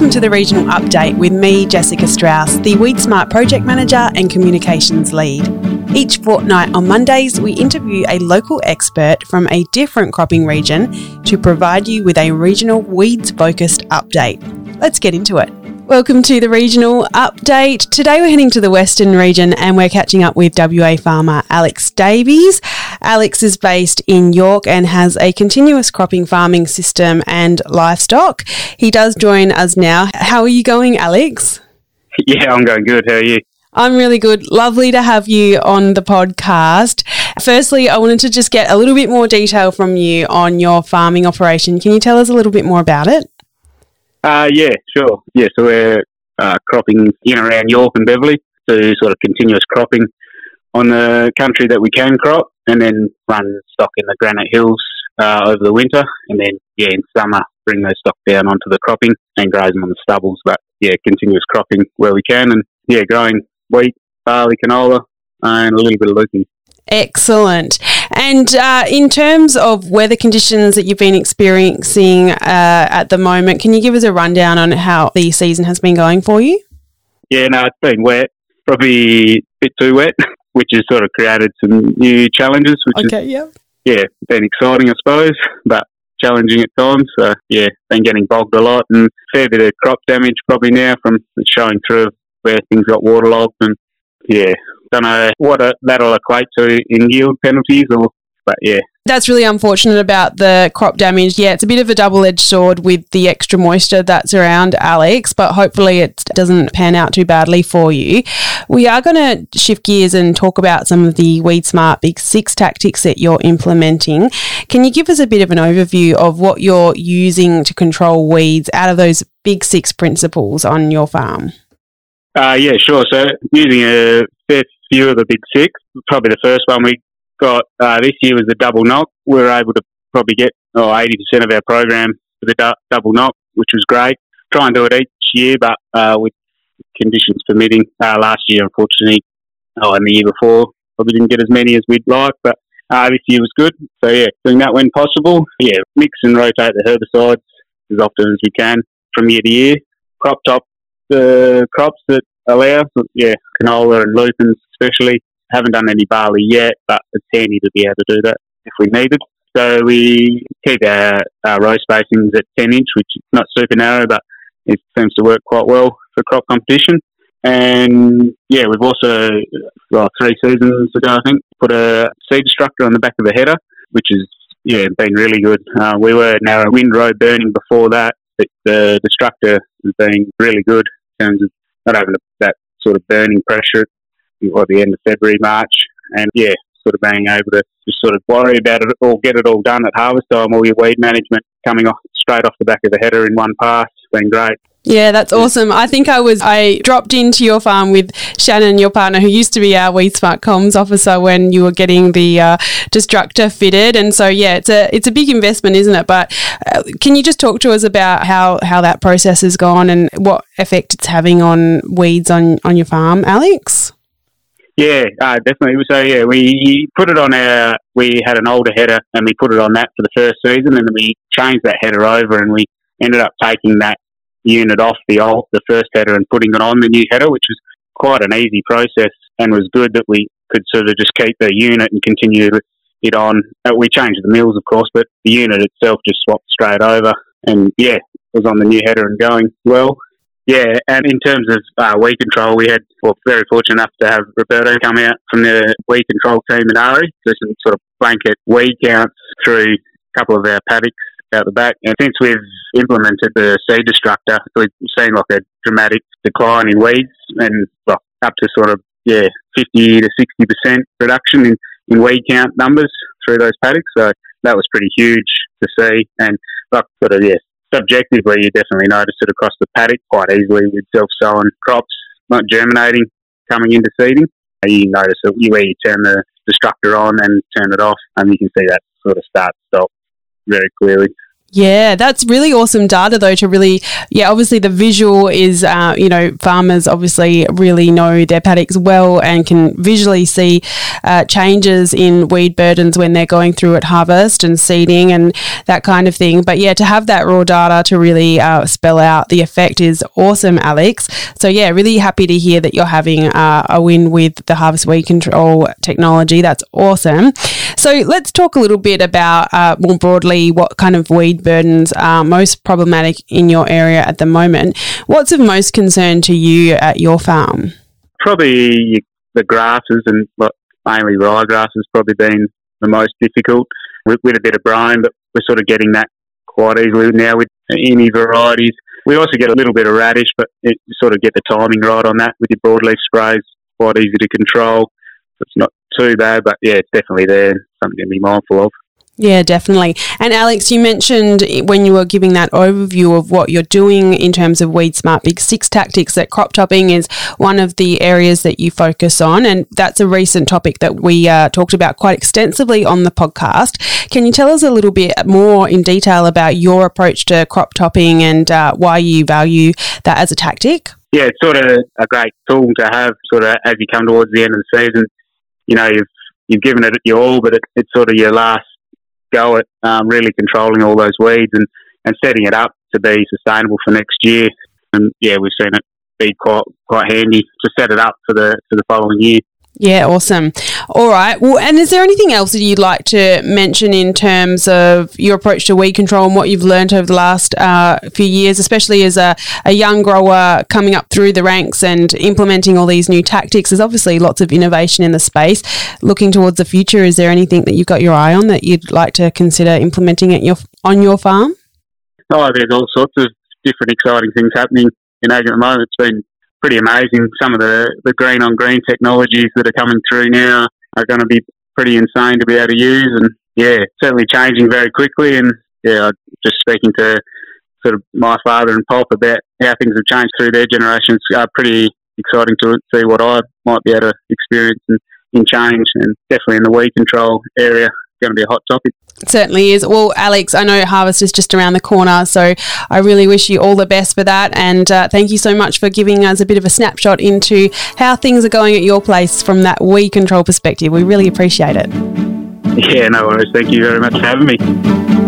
welcome to the regional update with me, Jessica Strauss, the Weed Smart Project Manager and Communications Lead. Each fortnight on Mondays, we interview a local expert from a different cropping region to provide you with a regional weeds focused update. Let's get into it. Welcome to the regional update. Today we're heading to the Western region and we're catching up with WA farmer Alex Davies. Alex is based in York and has a continuous cropping farming system and livestock. He does join us now. How are you going, Alex? Yeah, I'm going good. How are you? I'm really good. Lovely to have you on the podcast. Firstly, I wanted to just get a little bit more detail from you on your farming operation. Can you tell us a little bit more about it? Uh, yeah, sure. Yeah, so we're uh, cropping in around York and Beverley, so sort of continuous cropping on the country that we can crop, and then run stock in the granite hills uh, over the winter, and then yeah, in summer bring those stock down onto the cropping and graze them on the stubbles. But yeah, continuous cropping where we can, and yeah, growing wheat, barley, canola, and a little bit of lupin. Excellent. And uh, in terms of weather conditions that you've been experiencing uh, at the moment, can you give us a rundown on how the season has been going for you? Yeah, no, it's been wet, probably a bit too wet, which has sort of created some new challenges. Which okay, is, yeah. Yeah, been exciting, I suppose, but challenging at times. So, yeah, been getting bogged a lot and a fair bit of crop damage probably now from showing through where things got waterlogged and yeah, don't know what a, that'll equate to in yield penalties or, but yeah. That's really unfortunate about the crop damage. Yeah, it's a bit of a double edged sword with the extra moisture that's around Alex, but hopefully it doesn't pan out too badly for you. We are going to shift gears and talk about some of the Weed Smart Big Six tactics that you're implementing. Can you give us a bit of an overview of what you're using to control weeds out of those Big Six principles on your farm? Uh, yeah, sure. So using a fair few of the big six, probably the first one we got uh, this year was the double knock. We were able to probably get oh, 80% of our program for the du- double knock, which was great. Try and do it each year, but uh, with conditions permitting. Uh, last year, unfortunately, oh, and the year before, probably didn't get as many as we'd like, but uh, this year was good. So, yeah, doing that when possible. Yeah, mix and rotate the herbicides as often as we can from year to year. Crop top the crops that allow, yeah, canola and lupins especially. Haven't done any barley yet, but it's handy to be able to do that if we needed. So we keep our, our row spacings at 10 inch, which is not super narrow, but it seems to work quite well for crop competition. And yeah, we've also, well, three seasons ago, I think, put a seed destructor on the back of the header, which has yeah been really good. Uh, we were narrow windrow burning before that, but the destructor has been really good terms of not having that sort of burning pressure at the end of February, March, and yeah, sort of being able to just sort of worry about it or get it all done at harvest time, all your weed management coming off straight off the back of the header in one pass, been great. Yeah, that's awesome. I think I was I dropped into your farm with Shannon, your partner, who used to be our Weed Smart Comms officer when you were getting the uh, destructor fitted, and so yeah, it's a it's a big investment, isn't it? But uh, can you just talk to us about how how that process has gone and what effect it's having on weeds on on your farm, Alex? Yeah, uh, definitely. So yeah, we put it on our. We had an older header, and we put it on that for the first season, and then we changed that header over, and we ended up taking that unit off the old, the first header and putting it on the new header, which was quite an easy process and was good that we could sort of just keep the unit and continue it on. Uh, we changed the mills, of course, but the unit itself just swapped straight over and yeah, was on the new header and going well. Yeah, and in terms of uh, weed control, we had, well, very fortunate enough to have Roberto come out from the weed control team in AHRI, do some sort of blanket weed counts through a couple of our paddocks out the back. And since we've implemented the seed destructor, we've seen like a dramatic decline in weeds and well, up to sort of, yeah, 50 to 60% reduction in, in weed count numbers through those paddocks. So that was pretty huge to see. And like, sort of, yeah, subjectively, you definitely notice it across the paddock quite easily with self-sowing crops not germinating coming into seeding. You notice you where you turn the destructor on and turn it off, and you can see that sort of start stop very clearly. Yeah, that's really awesome data, though, to really, yeah, obviously the visual is, uh, you know, farmers obviously really know their paddocks well and can visually see uh, changes in weed burdens when they're going through at harvest and seeding and that kind of thing. But yeah, to have that raw data to really uh, spell out the effect is awesome, Alex. So yeah, really happy to hear that you're having uh, a win with the harvest weed control technology. That's awesome. So let's talk a little bit about uh, more broadly what kind of weed burdens are most problematic in your area at the moment. What's of most concern to you at your farm? Probably the grasses and mainly ryegrass has probably been the most difficult with, with a bit of brome, but we're sort of getting that quite easily now with any varieties. We also get a little bit of radish, but it, you sort of get the timing right on that with your broadleaf sprays. Quite easy to control. It's not too bad, but yeah, it's definitely there. Something to be mindful of. Yeah, definitely. And Alex, you mentioned when you were giving that overview of what you're doing in terms of Weed Smart Big Six tactics that crop topping is one of the areas that you focus on. And that's a recent topic that we uh, talked about quite extensively on the podcast. Can you tell us a little bit more in detail about your approach to crop topping and uh, why you value that as a tactic? Yeah, it's sort of a great tool to have sort of as you come towards the end of the season. You know, you've, you've given it your all, but it, it's sort of your last go at um, really controlling all those weeds and, and setting it up to be sustainable for next year. And yeah, we've seen it be quite quite handy to set it up for the for the following year. Yeah, awesome. All right. Well, and is there anything else that you'd like to mention in terms of your approach to weed control and what you've learned over the last uh, few years, especially as a, a young grower coming up through the ranks and implementing all these new tactics? There's obviously lots of innovation in the space. Looking towards the future, is there anything that you've got your eye on that you'd like to consider implementing at your on your farm? Oh, there's all sorts of different exciting things happening in ag at the moment. It's been pretty amazing. Some of the, the green on green technologies that are coming through now are going to be pretty insane to be able to use. And yeah, certainly changing very quickly. And yeah, just speaking to sort of my father and pop about how things have changed through their generations are pretty exciting to see what I might be able to experience and in change and definitely in the weed control area going to be a hot topic. certainly is. Well, Alex, I know harvest is just around the corner, so I really wish you all the best for that. And uh, thank you so much for giving us a bit of a snapshot into how things are going at your place from that weed control perspective. We really appreciate it. Yeah, no worries. Thank you very much for having me.